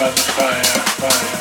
but fire, fire.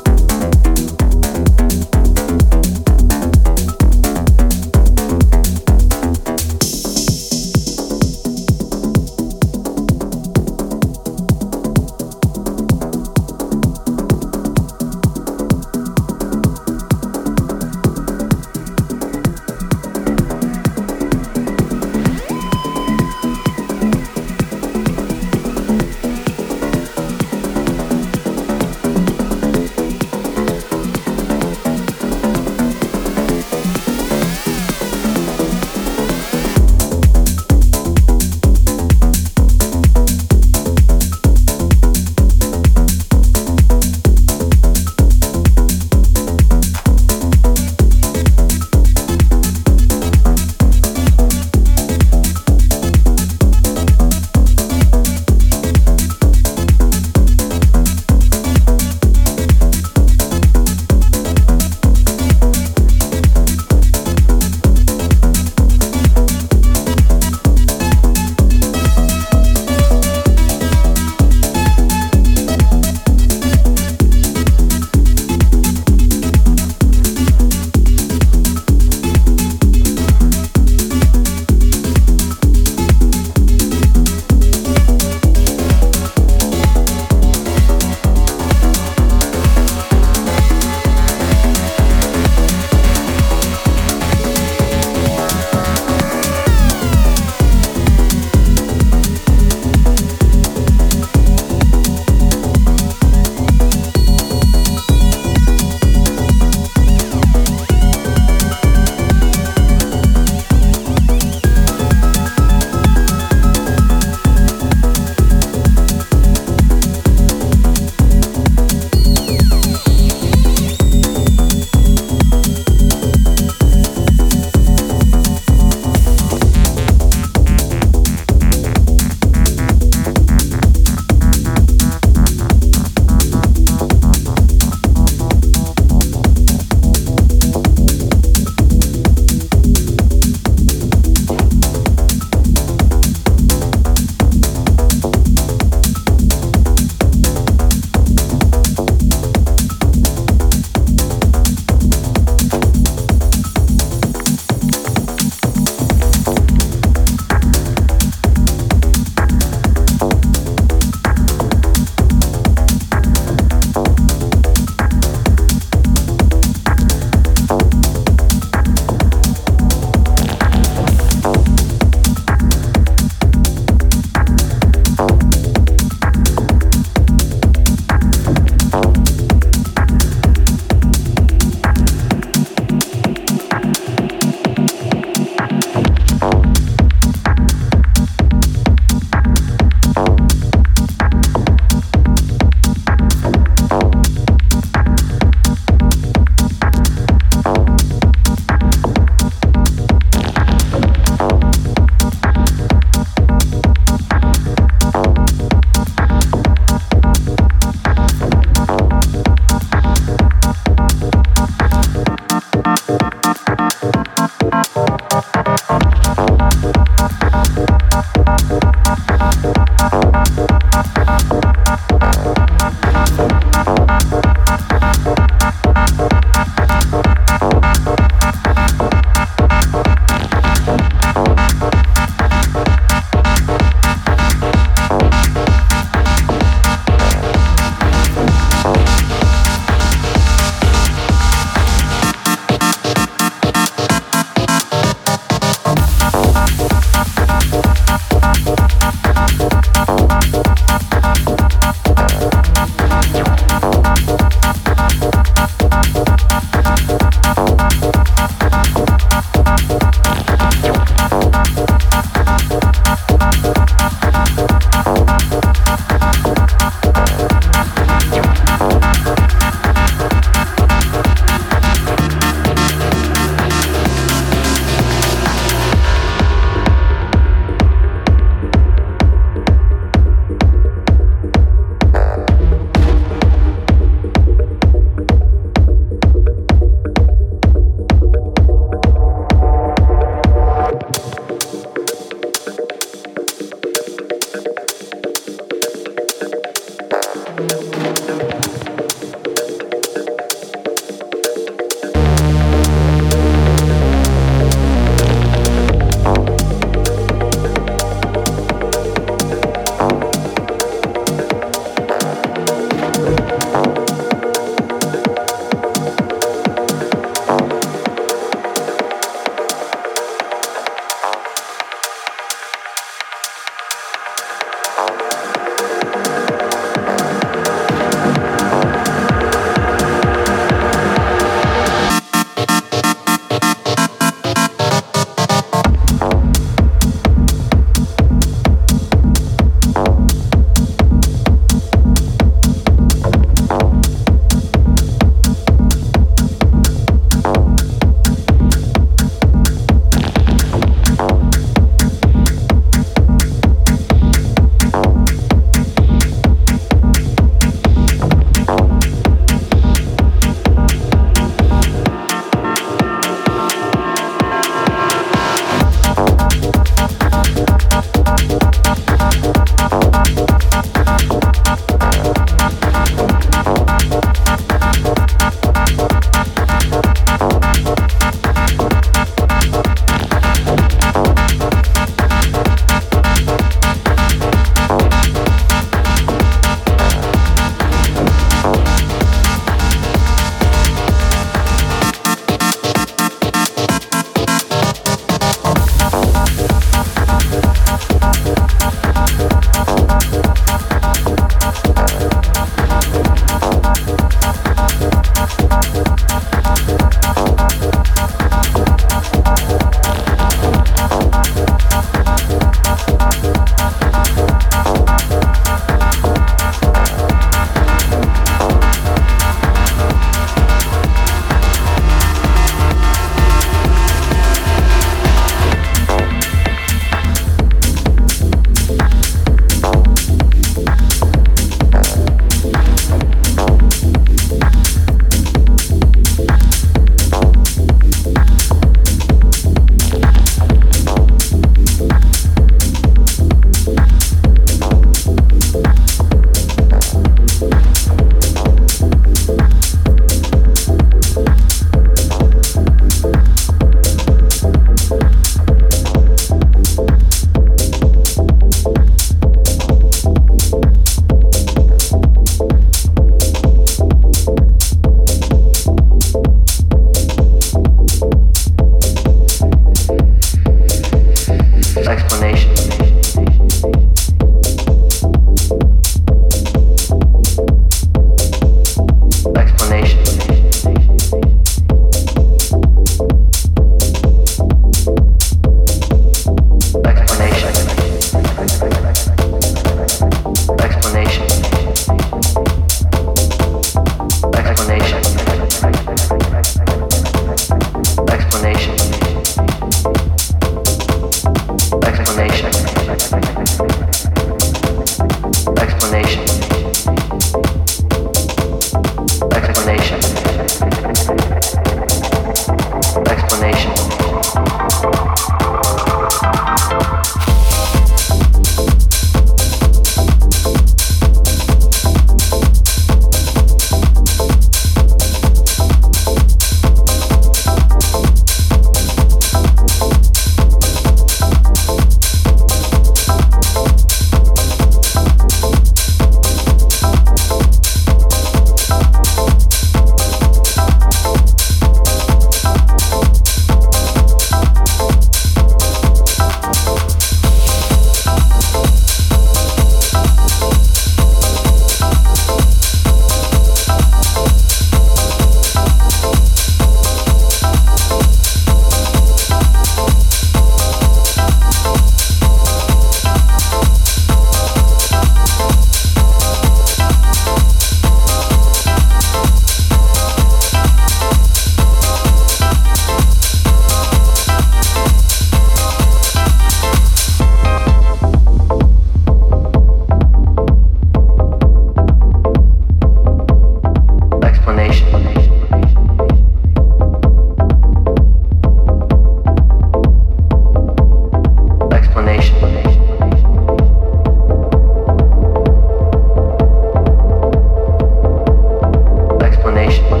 Explanation.